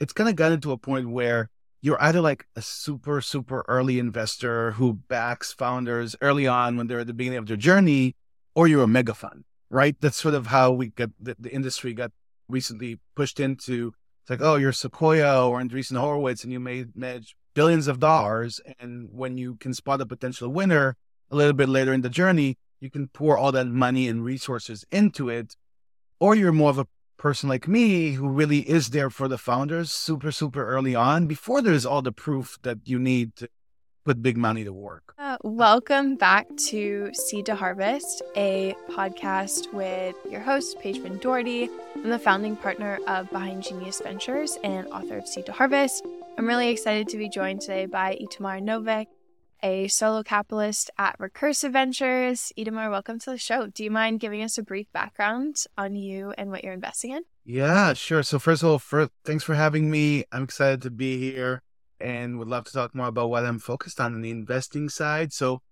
it's kind of gotten to a point where you're either like a super, super early investor who backs founders early on when they're at the beginning of their journey, or you're a mega fund, right? That's sort of how we got the, the industry got recently pushed into. It's like, oh, you're Sequoia or Andreessen Horowitz and you made manage billions of dollars. And when you can spot a potential winner a little bit later in the journey, you can pour all that money and resources into it. Or you're more of a person like me who really is there for the founders super, super early on before there's all the proof that you need to put big money to work. Uh, welcome back to Seed to Harvest, a podcast with your host, Paige Finn Doherty. I'm the founding partner of Behind Genius Ventures and author of Seed to Harvest. I'm really excited to be joined today by Itamar Novick, a solo capitalist at Recursive Ventures. Itamar, welcome to the show. Do you mind giving us a brief background on you and what you're investing in? Yeah, sure. So first of all, for, thanks for having me. I'm excited to be here and would love to talk more about what I'm focused on in the investing side. So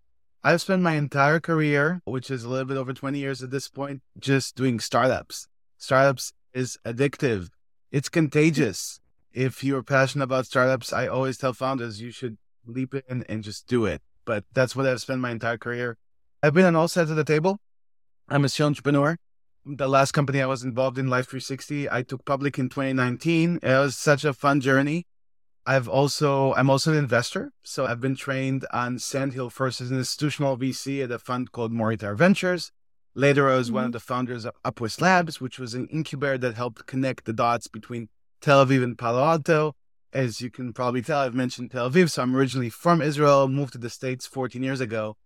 I've spent my entire career, which is a little bit over 20 years at this point, just doing startups. Startups is addictive. It's contagious. If you're passionate about startups, I always tell founders you should leap in and just do it. But that's what I've spent my entire career. I've been on all sides of the table. I'm a serial entrepreneur. The last company I was involved in, Life 360, I took public in 2019. It was such a fun journey. I've also I'm also an investor, so I've been trained on Sandhill first as an institutional VC at a fund called Morgenthaler Ventures. Later, I was mm-hmm. one of the founders of Upwest Labs, which was an incubator that helped connect the dots between Tel Aviv and Palo Alto as you can probably tell, I've mentioned Tel Aviv. So I'm originally from Israel, moved to the States 14 years ago.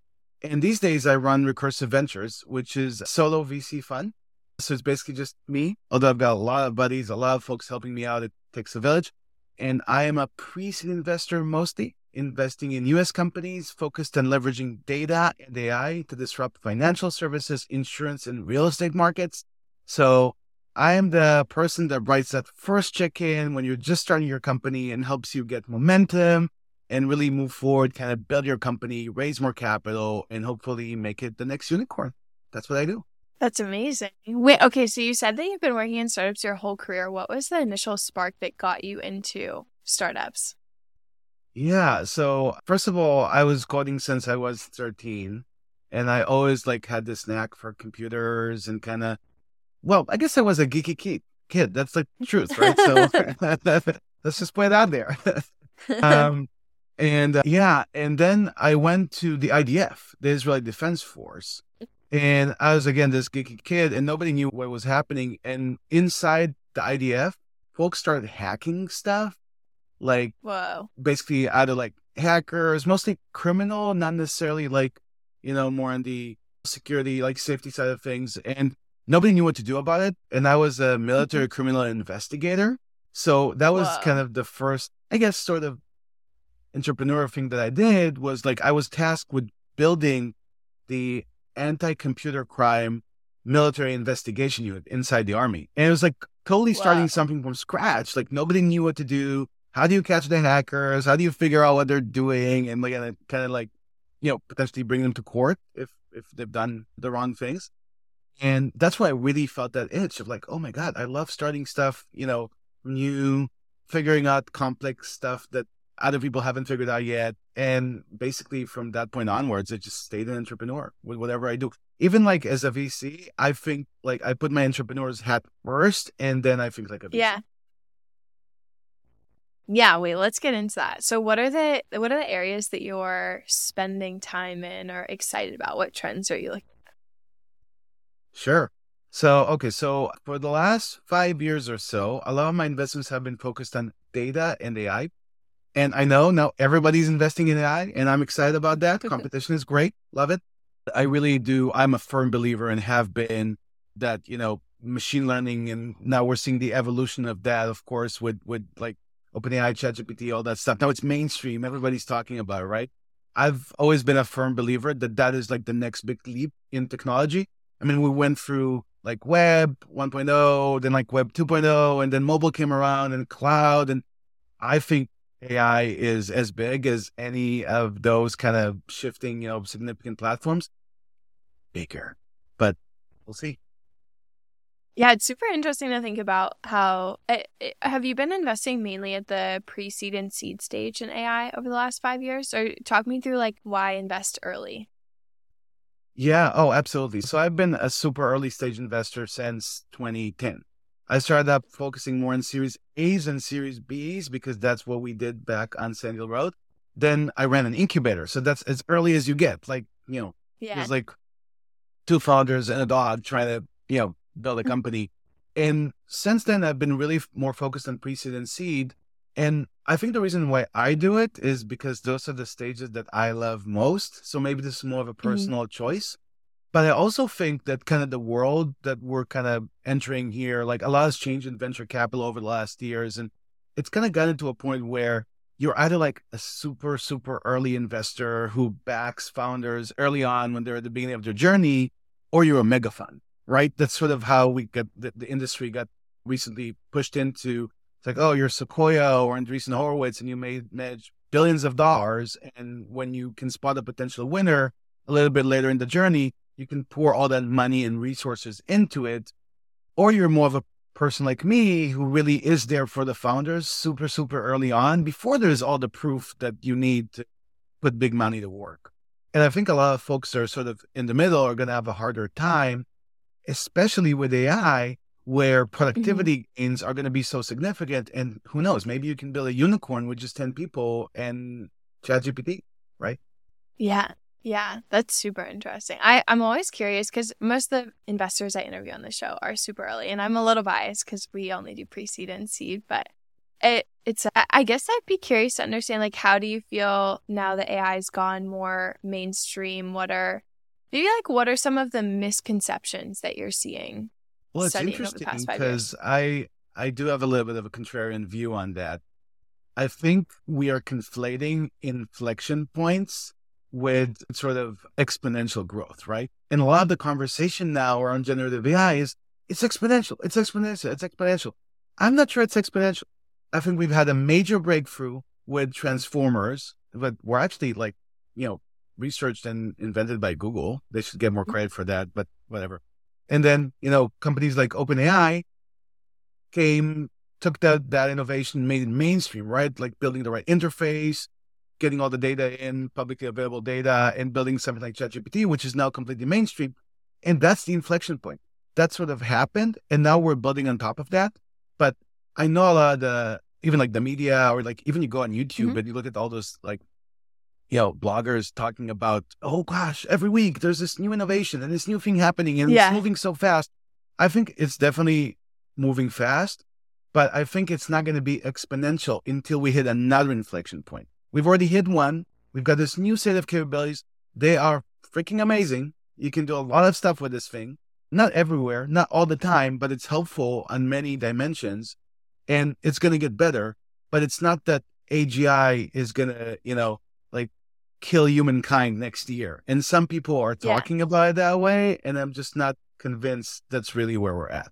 And these days I run Recursive Ventures, which is a solo VC fund. So it's basically just me, although I've got a lot of buddies, a lot of folks helping me out. It takes a village. And I am a pre seed investor mostly, investing in US companies focused on leveraging data and AI to disrupt financial services, insurance, and real estate markets. So I am the person that writes that first check in when you're just starting your company and helps you get momentum and really move forward, kind of build your company, raise more capital, and hopefully make it the next unicorn. That's what I do. That's amazing. Wait, okay, so you said that you've been working in startups your whole career. What was the initial spark that got you into startups? Yeah, so first of all, I was coding since I was 13, and I always like had this knack for computers and kind of well, I guess I was a geeky kid. Kid, that's the truth, right? So let's just put it out there. um, and uh, yeah, and then I went to the IDF, the Israeli Defense Force, and I was again this geeky kid, and nobody knew what was happening. And inside the IDF, folks started hacking stuff, like whoa, basically either like hackers, mostly criminal, not necessarily like you know more on the security like safety side of things, and nobody knew what to do about it. And I was a military mm-hmm. criminal investigator. So that was Whoa. kind of the first, I guess, sort of entrepreneur thing that I did was like I was tasked with building the anti computer crime military investigation unit inside the army. And it was like totally starting something from scratch. Like nobody knew what to do. How do you catch the hackers? How do you figure out what they're doing? And like kind of like, you know, potentially bring them to court if if they've done the wrong things. And that's why I really felt that itch of like, oh my God, I love starting stuff, you know, new, figuring out complex stuff that other people haven't figured out yet. And basically from that point onwards, I just stayed an entrepreneur with whatever I do. Even like as a VC, I think like I put my entrepreneur's hat first and then I think like a VC. Yeah. Yeah, wait, let's get into that. So what are the what are the areas that you're spending time in or excited about? What trends are you looking Sure. So, okay, so for the last five years or so, a lot of my investments have been focused on data and AI. And I know now everybody's investing in AI, and I'm excited about that. Competition is great. Love it. I really do. I'm a firm believer and have been that, you know, machine learning, and now we're seeing the evolution of that, of course, with, with like OpenAI, ChatGPT, all that stuff. Now it's mainstream. Everybody's talking about it, right? I've always been a firm believer that that is like the next big leap in technology. I mean, we went through like web 1.0, then like web 2.0, and then mobile came around and cloud. And I think AI is as big as any of those kind of shifting, you know, significant platforms. Bigger, but we'll see. Yeah, it's super interesting to think about how it, it, have you been investing mainly at the pre-seed and seed stage in AI over the last 5 years or talk me through like why invest early? Yeah, oh, absolutely. So I've been a super early stage investor since 2010. I started up focusing more on Series A's and Series B's because that's what we did back on Sand Hill Road. Then I ran an incubator. So that's as early as you get. Like, you know, yeah. there's like two founders and a dog trying to, you know, build a company. and since then, I've been really more focused on pre seed and seed. And I think the reason why I do it is because those are the stages that I love most. So maybe this is more of a mm-hmm. personal mm-hmm. choice. But I also think that kind of the world that we're kind of entering here, like a lot has changed in venture capital over the last years. And it's kind of gotten to a point where you're either like a super, super early investor who backs founders early on when they're at the beginning of their journey, or you're a mega fund, right? That's sort of how we got the, the industry got recently pushed into. It's like, oh, you're Sequoia or Andreessen Horowitz and you made manage billions of dollars. And when you can spot a potential winner a little bit later in the journey, you can pour all that money and resources into it. Or you're more of a person like me who really is there for the founders super, super early on before there's all the proof that you need to put big money to work. And I think a lot of folks are sort of in the middle are going to have a harder time, especially with AI, where productivity mm-hmm. gains are going to be so significant. And who knows, maybe you can build a unicorn with just 10 people and ChatGPT, right? Yeah. Yeah, that's super interesting. I, I'm always curious because most of the investors I interview on the show are super early, and I'm a little biased because we only do pre seed and seed. But it it's I guess I'd be curious to understand like how do you feel now that AI's gone more mainstream? What are maybe like what are some of the misconceptions that you're seeing? Well, it's interesting because I I do have a little bit of a contrarian view on that. I think we are conflating inflection points with sort of exponential growth, right? And a lot of the conversation now around generative AI is it's exponential, it's exponential, it's exponential. I'm not sure it's exponential. I think we've had a major breakthrough with transformers, but we're actually like, you know, researched and invented by Google. They should get more mm-hmm. credit for that, but whatever. And then, you know, companies like OpenAI came, took that, that innovation, made it mainstream, right? Like building the right interface, getting all the data in publicly available data and building something like ChatGPT, which is now completely mainstream. And that's the inflection point. That sort of happened. And now we're building on top of that. But I know a lot of the, even like the media or like even you go on YouTube mm-hmm. and you look at all those like, you know, bloggers talking about, oh gosh, every week there's this new innovation and this new thing happening and yeah. it's moving so fast. I think it's definitely moving fast, but I think it's not going to be exponential until we hit another inflection point. We've already hit one. We've got this new set of capabilities. They are freaking amazing. You can do a lot of stuff with this thing. Not everywhere, not all the time, but it's helpful on many dimensions and it's going to get better. But it's not that AGI is going to, you know, like kill humankind next year. And some people are talking yeah. about it that way. And I'm just not convinced that's really where we're at.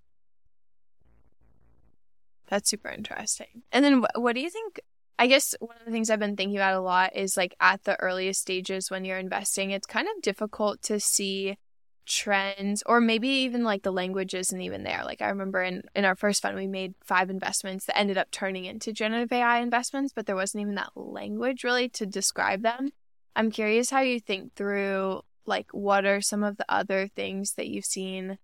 That's super interesting. And then what do you think I guess one of the things I've been thinking about a lot is like at the earliest stages when you're investing, it's kind of difficult to see trends or maybe even like the language isn't even there. Like I remember in, in our first fund, we made five investments that ended up turning into generative AI investments, but there wasn't even that language really to describe them. I'm curious how you think through like what are some of the other things that you've seen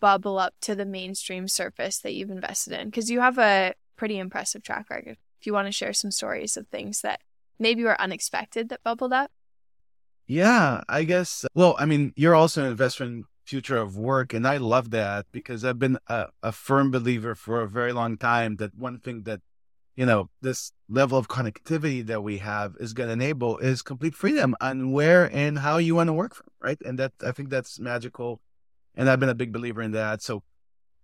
bubble up to the mainstream surface that you've invested in? Because you have a pretty impressive track record if you want to share some stories of things that maybe were unexpected that bubbled up. Yeah, I guess. Well, I mean, you're also an investor in future of work, and I love that because I've been a, a firm believer for a very long time that one thing that you know this level of connectivity that we have is going to enable is complete freedom on where and how you want to work from, right? And that I think that's magical, and I've been a big believer in that. So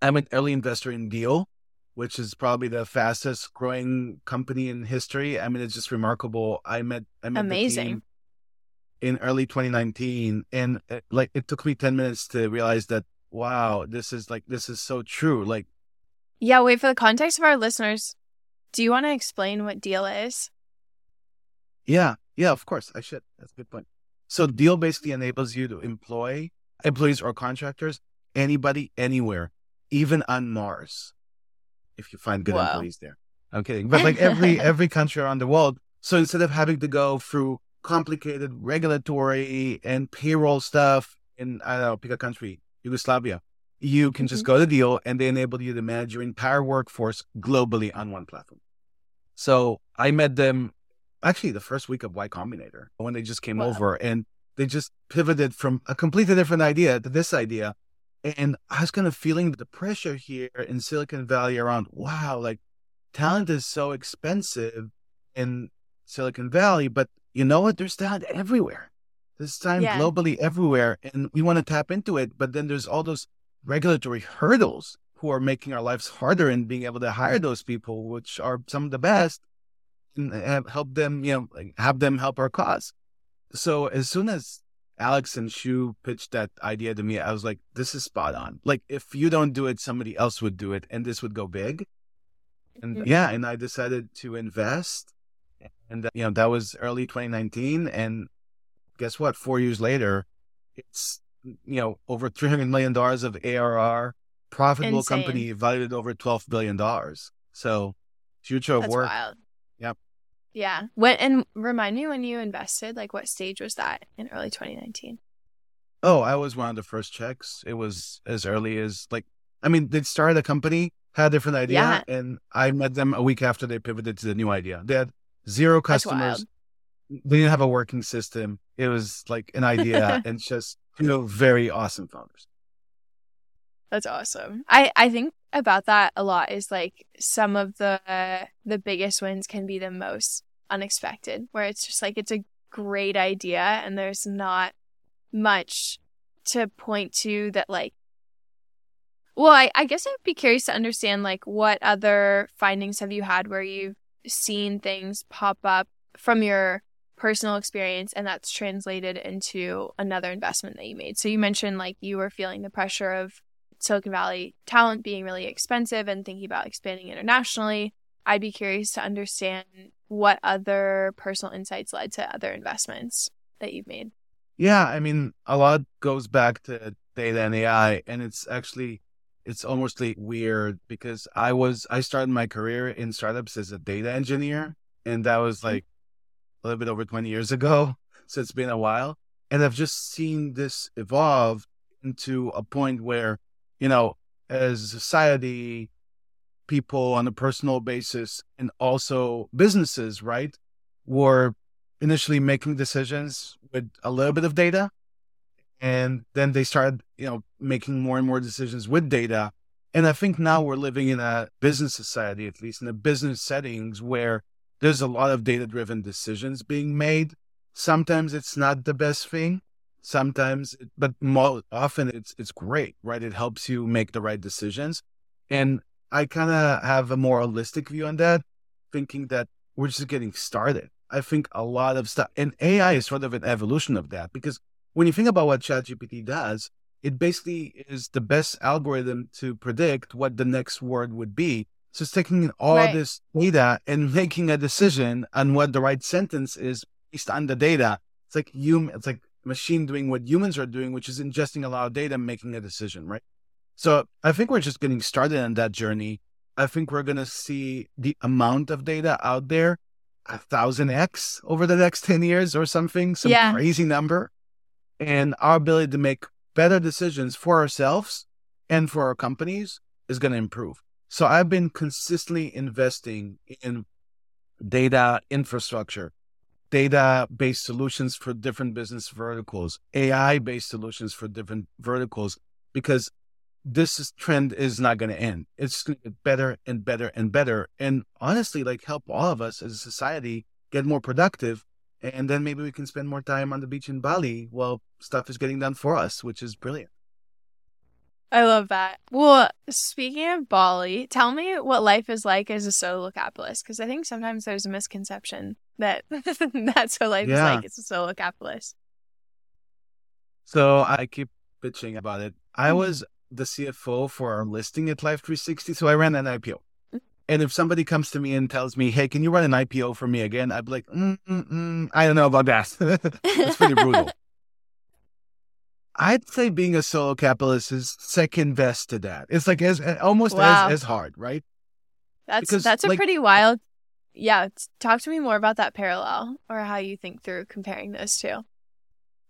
I'm an early investor in Deel, which is probably the fastest growing company in history. I mean, it's just remarkable. I met, I met amazing in early 2019, and it, uh, like it took me 10 minutes to realize that wow, this is like this is so true. Like, yeah. Wait for the context of our listeners. Do you want to explain what Deel is? Yeah, yeah, of course. I should. That's a good point. So Deel basically enables you to employ employees or contractors, anybody, anywhere even on Mars, if you find good Wow. employees there. I'm kidding, but like every every country around the world. So instead of having to go through complicated regulatory and payroll stuff in I don't know, pick a country, Yugoslavia, you can just Mhm. go to Deel and they enable you to manage your entire workforce globally on one platform. So I met them actually the first week of Y Combinator when they just came Wow. over and they just pivoted from a completely different idea to this idea. And I was kind of feeling the pressure here in Silicon Valley around, wow, like talent is so expensive in Silicon Valley, but you know what? There's talent everywhere. There's talent Yeah. globally everywhere. And we want to tap into it. But then there's all those regulatory hurdles who are making our lives harder in being able to hire those people, which are some of the best, and have, help them, you know, like, have them help our cause. So as soon as Alex and Shuo pitched that idea to me, I was like, this is spot on. Like, if you don't do it, somebody else would do it, and this would go big. And yeah, and I decided to invest. And, you know, that was early 2019. And guess what? Four years later, it's, you know, over $300 million of ARR, profitable Insane. company valued over $12 billion. So, future of That's work. wild. Yep. Yeah. When and remind me when you invested, like what stage was that in early 2019? Oh, I was one of the first checks. It was as early as like, I mean, they started a company, had a different idea, Yeah. and I met them a week after they pivoted to the new idea. They had zero customers. They didn't have a working system. It was like an idea and just, know, very awesome founders. That's awesome. I I think about that a lot is like some of the the biggest wins can be the most unexpected where it's just like it's a great idea and there's not much to point to that like well I, I guess i'd be curious to understand like what other findings have you had where you've seen things pop up from your personal experience and that's translated into another investment that you made. So you mentioned like you were feeling the pressure of silicon valley talent being really expensive and thinking about expanding internationally. I'd be curious to understand what other personal insights led to other investments that you've made. Yeah, I mean, a lot goes back to data and AI, and it's actually it's almost like weird because I was I started my career in startups as a data engineer, and that was mm-hmm. like a little bit over twenty years ago. So it's been a while, and I've just seen this evolve into a point where, you know, as society, people on a personal basis, and also businesses, right, were initially making decisions with a little bit of data and then they started you know making more and more decisions with data and i think now we're living in a business society at least in a business settings where there's a lot of data driven decisions being made. Sometimes it's not the best thing. Sometimes but more often it's it's great right? It helps you make the right decisions. And i kind of have a more holistic view on that thinking that we're just getting started. I think a lot of stuff, and AI is sort of an evolution of that because when you think about what ChatGPT does, it basically is the best algorithm to predict what the next word would be. So it's taking all Right. this data and making a decision on what the right sentence is based on the data. It's like human, it's like machine doing what humans are doing, which is ingesting a lot of data and making a decision, right? So I think we're just getting started on that journey. I think we're going to see the amount of data out there a thousand X over the next 10 years or something, some Yeah. crazy number. And our ability to make better decisions for ourselves and for our companies is going to improve. So I've been consistently investing in data infrastructure, data based solutions for different business verticals, AI based solutions for different verticals, because this is, trend is not going to end. It's going to get better and better and better. And honestly, like help all of us as a society get more productive. And then maybe we can spend more time on the beach in Bali while stuff is getting done for us, which is brilliant. I love that. Well, speaking of Bali, tell me what life is like as a solo capitalist because I think sometimes there's a misconception that that's what life Yeah. is like as a solo capitalist. So I keep bitching about it. I Mhm. was the CFO for our listing at Life 360, so I ran an IPO. Mm. And if somebody comes to me and tells me, "Hey, can you run an IPO for me again?" I'd be like, mm, mm, mm, "I don't know about that." That's pretty brutal. I'd say being a solo capitalist is second best to that. It's like as almost Wow. as, as hard, right? That's Because, that's a like- pretty wild. Yeah, talk to me more about that parallel or how you think through comparing those two.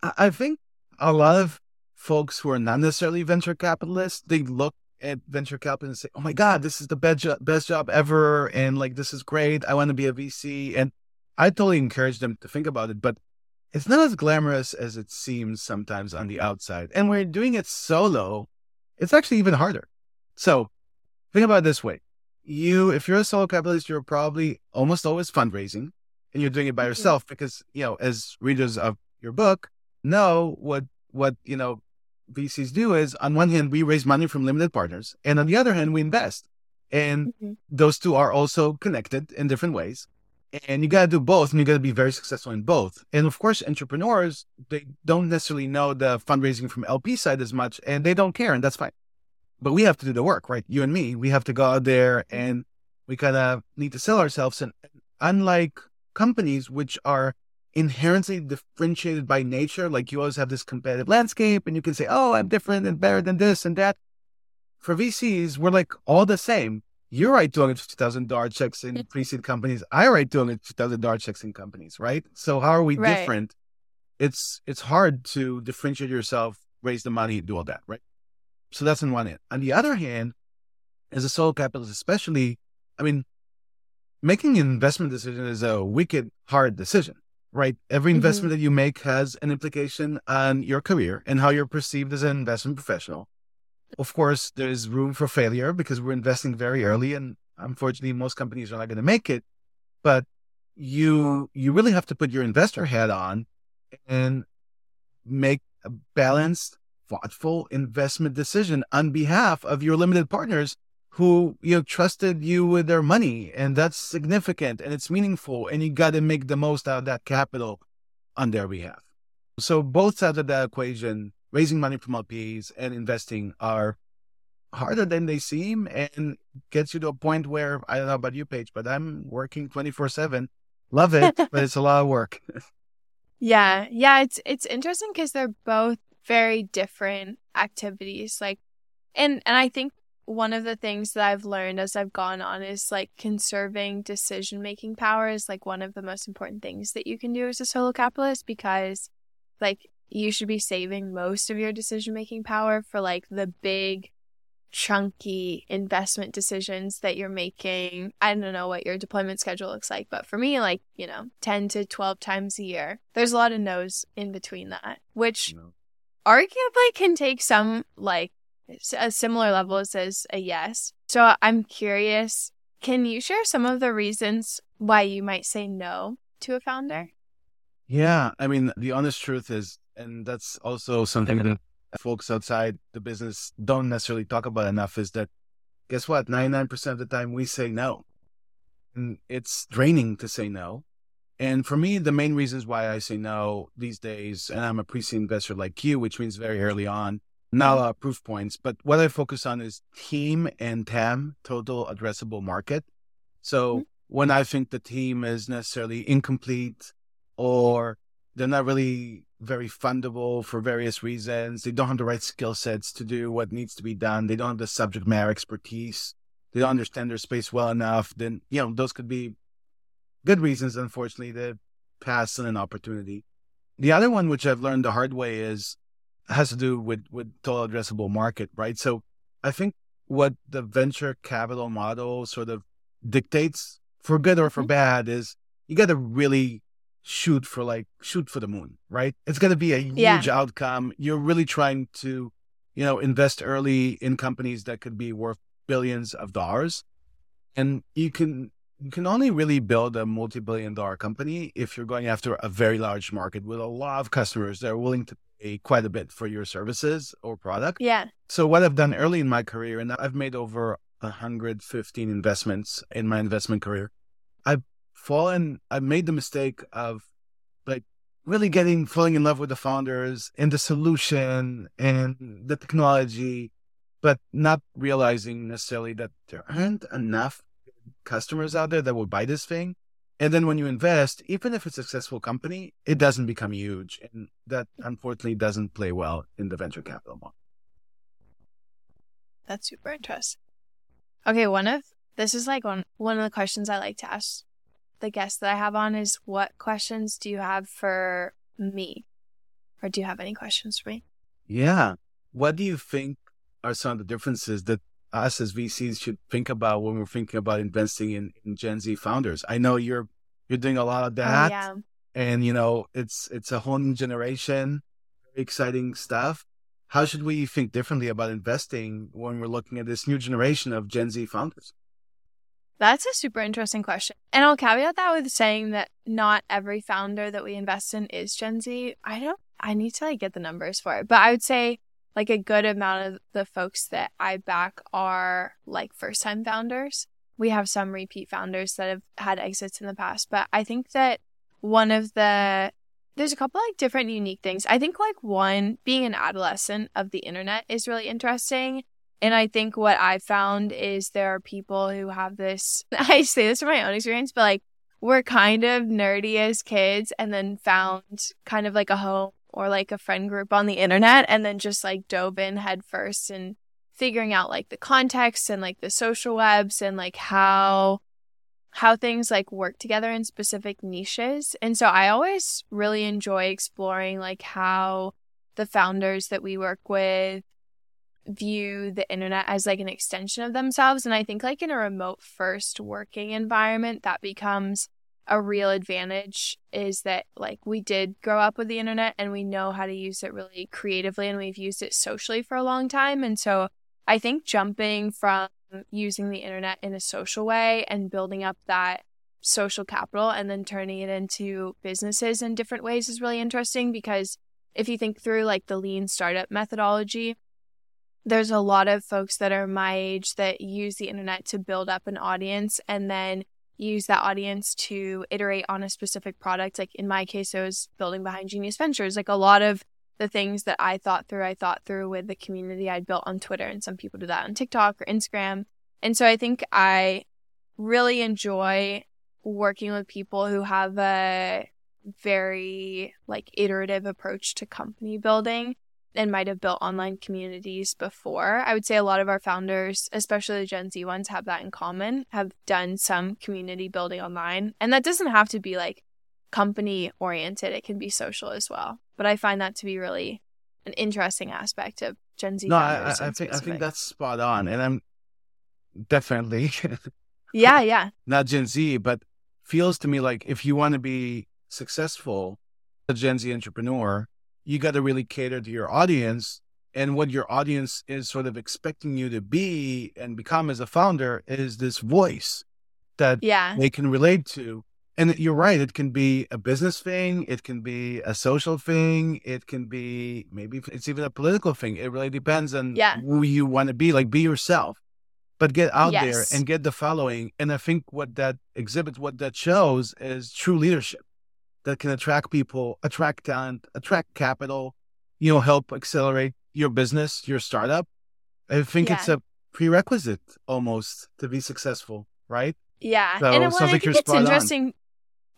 I think a lot of folks who are not necessarily venture capitalists, they look at venture capital and say, "Oh my God, this is the best job, best job ever," and like this is great. I want to be a VC, and I totally encourage them to think about it. But it's not as glamorous as it seems sometimes on the outside. And when you're doing it solo, it's actually even harder. So think about it this way: you, if you're a solo capitalist, you're probably almost always fundraising, and you're doing it by Mhm. yourself because you know, as readers of your book know what what you know VCs do is on one hand we raise money from limited partners, and on the other hand we invest, and Mhm. those two are also connected in different ways. And you got to do both, and you got to be very successful in both. And of course, entrepreneurs they don't necessarily know the fundraising from LP side as much, and they don't care, and that's fine. But we have to do the work, right? You and me, we have to go out there and we kind of need to sell ourselves. And unlike companies which are inherently differentiated by nature. Like you always have this competitive landscape and you can say, oh, I'm different and better than this and that. For VCs, we're like all the same. You write $250,000 checks in pre seed companies. I write $250,000 checks in companies, right? So how are we Right. different? It's it's hard to differentiate yourself, raise the money, do all that, right? So that's on one hand. On the other hand, as a solo capitalist, especially, I mean, making an investment decision is a wicked hard decision right? Every Mhm. investment that you make has an implication on your career and how you're perceived as an investment professional. Of course, there's room for failure because we're investing very early and unfortunately most companies are not going to make it. But you you really have to put your investor hat on and make a balanced, thoughtful investment decision on behalf of your limited partners who you know trusted you with their money and that's significant and it's meaningful and you got to make the most out of that capital on their behalf so both sides of that equation raising money from lps and investing are harder than they seem and gets you to a point where i don't know about you paige but i'm working 24 7 love it but it's a lot of work Yeah, yeah, it's it's interesting because they're both very different activities. Like, and and I think one of the things that I've learned as I've gone on is like conserving decision making power is like one of the most important things that you can do as a solo capitalist because, like, you should be saving most of your decision making power for like the big chunky investment decisions that you're making. I don't know what your deployment schedule looks like, but for me, like, you know, 10 to 12 times a year, there's a lot of no's in between that, which know? arguably can take some like a similar levels as a yes. So I'm curious, can you share some of the reasons why you might say no to a founder? Yeah, I mean, the honest truth is, and that's also something that folks outside the business don't necessarily talk about enough, is that guess what? 99% of the time we say no. And it's draining to say no. And for me, the main reasons why I say no these days, and I'm a pre seed investor like you, which means very early on, not a lot of proof points, but what I focus on is team and TAM, total addressable market. So Mhm. when I think the team is necessarily incomplete or they're not really very fundable for various reasons. They don't have the right skill sets to do what needs to be done. They don't have the subject matter expertise. They don't understand their space well enough. Then, you know, those could be good reasons, unfortunately, to pass on an opportunity. The other one, which I've learned the hard way, is has to do with, with total addressable market, right? So I think what the venture capital model sort of dictates for good or for Mhm. bad is you got to really shoot for like shoot for the moon, right? It's going to be a huge Yeah. outcome. You're really trying to, you know, invest early in companies that could be worth billions of dollars. And you can you can only really build a multi-billion dollar company if you're going after a very large market with a lot of customers that are willing to pay quite a bit for your services or product. Yeah. So what I've done early in my career, and I've made over 115 investments in my investment career, I've fallen, I've made the mistake of like really getting, falling in love with the founders and the solution and the technology, but not realizing necessarily that there aren't enough customers out there that will buy this thing. And then when you invest, even if it's a successful company, it doesn't become huge. And that unfortunately doesn't play well in the venture capital market. That's super interesting. Okay, one of this is like one one of the questions I like to ask the guests that I have on is what questions do you have for me? Or do you have any questions for me? Yeah. What do you think are some of the differences that us as VCs should think about when we're thinking about investing in, in Gen Z founders? I know you're you're doing a lot of oh, that. Oh, yeah. And you know, it's it's a whole new generation, exciting stuff. How should we think differently about investing when we're looking at this new generation of Gen Z founders? That's a super interesting question. And I'll caveat that with saying that not every founder that we invest in is Gen Z. I don't I need to like get the numbers for it. But I would say like a good amount of the folks that I back are like first time founders. We have some repeat founders that have had exits in the past, but I think that one of the there's a couple like different unique things. I think like one being an adolescent of the internet is really interesting. And I think what I found is there are people who have this I say this from my own experience, but like we're kind of nerdy as kids and then found kind of like a home or like a friend group on the internet and then just like dove in head first and figuring out like the context and like the social webs and like how how things like work together in specific niches. And so I always really enjoy exploring like how the founders that we work with view the internet as like an extension of themselves. And I think like in a remote first working environment that becomes a real advantage is that like we did grow up with the internet and we know how to use it really creatively and we've used it socially for a long time. And so i think jumping from using the internet in a social way and building up that social capital and then turning it into businesses in different ways is really interesting because if you think through like the lean startup methodology there's a lot of folks that are my age that use the internet to build up an audience and then use that audience to iterate on a specific product. Like in my case, I was building behind Genius Ventures. Like a lot of the things that I thought through, I thought through with the community I'd built on Twitter, and some people do that on TikTok or Instagram. And so I think I really enjoy working with people who have a very like iterative approach to company building and might have built online communities before. I would say a lot of our founders, especially the Gen Z ones, have that in common, have done some community building online. And that doesn't have to be like company oriented, it can be social as well. But I find that to be really an interesting aspect of Gen Z. No, I, I think I think that's spot on. And I'm definitely Yeah, yeah. Not Gen Z, but feels to me like if you want to be successful, a Gen Z entrepreneur, you got to really cater to your audience. And what your audience is sort of expecting you to be and become as a founder is this voice that yeah. they can relate to. And you're right, it can be a business thing, it can be a social thing, it can be maybe it's even a political thing. It really depends on yeah. who you want to be. Like, be yourself, but get out yes. there and get the following. And I think what that exhibits, what that shows is true leadership that can attract people, attract talent, attract capital, you know, help accelerate your business, your startup. I think yeah. it's a prerequisite almost to be successful, right? Yeah. So and well, I think it's interesting. On.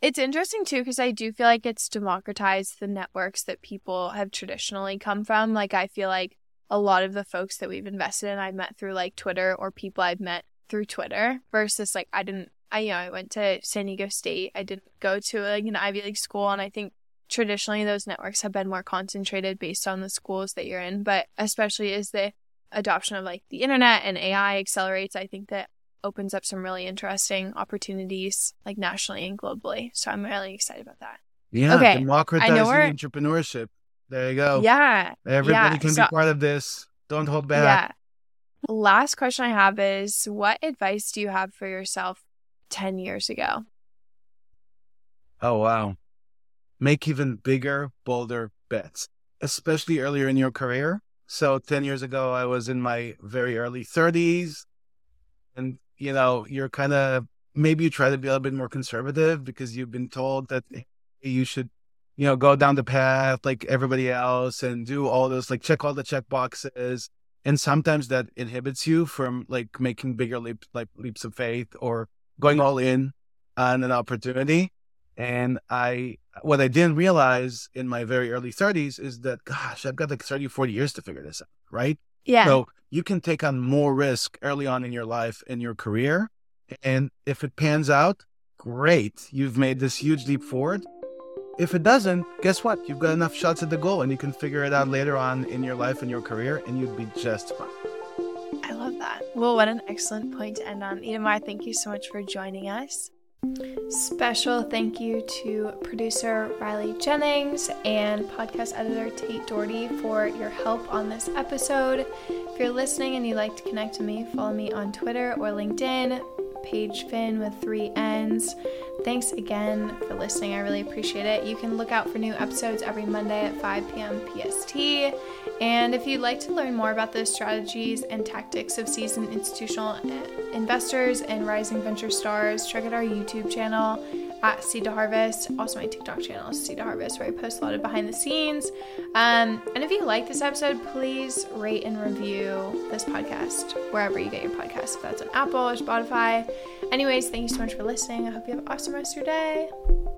It's interesting too because I do feel like it's democratized the networks that people have traditionally come from. Like I feel like a lot of the folks that we've invested in I've met through like Twitter or people I've met through Twitter versus like I didn't I you know I went to San Diego State. I didn't go to like an Ivy League school, and I think traditionally those networks have been more concentrated based on the schools that you're in. But especially as the adoption of like the internet and AI accelerates, I think that opens up some really interesting opportunities like nationally and globally. So I'm really excited about that. Yeah, okay. democratizing entrepreneurship. There you go. Yeah. Everybody yeah. can so, be part of this. Don't hold back. Yeah. Last question I have is what advice do you have for yourself 10 years ago? Oh, wow. Make even bigger, bolder bets, especially earlier in your career. So 10 years ago, I was in my very early 30s. And, you know, you're kind of maybe you try to be a little bit more conservative because you've been told that you should, you know, go down the path like everybody else and do all those, like check all the check boxes. And sometimes that inhibits you from like making bigger leap, like leaps of faith or going all in. on an opportunity. And I, what I didn't realize in my very early 30s is that, gosh, I've got like 30, 40 years to figure this out, right? Yeah. So you can take on more risk early on in your life, in your career. And if it pans out, great. You've made this huge leap forward. If it doesn't, guess what? You've got enough shots at the goal and you can figure it out later on in your life and your career and you'd be just fine. I love that. Well, what an excellent point to end on. Itamar, thank you so much for joining us. Special thank you to producer Riley Jennings and podcast editor Tate Doherty for your help on this episode. If you're listening and you'd like to connect with me, follow me on Twitter or LinkedIn, Paige Finn with three N's. Thanks again for listening. I really appreciate it. You can look out for new episodes every Monday at 5 p.m. PST. And if you'd like to learn more about the strategies and tactics of seasoned institutional investors and rising venture stars, check out our YouTube channel at Seed to Harvest. Also, my TikTok channel is Seed to Harvest, where I post a lot of behind the scenes. Um, and if you like this episode, please rate and review this podcast wherever you get your podcast, if that's on Apple or Spotify. Anyways, thank you so much for listening. I hope you have an awesome rest of your day.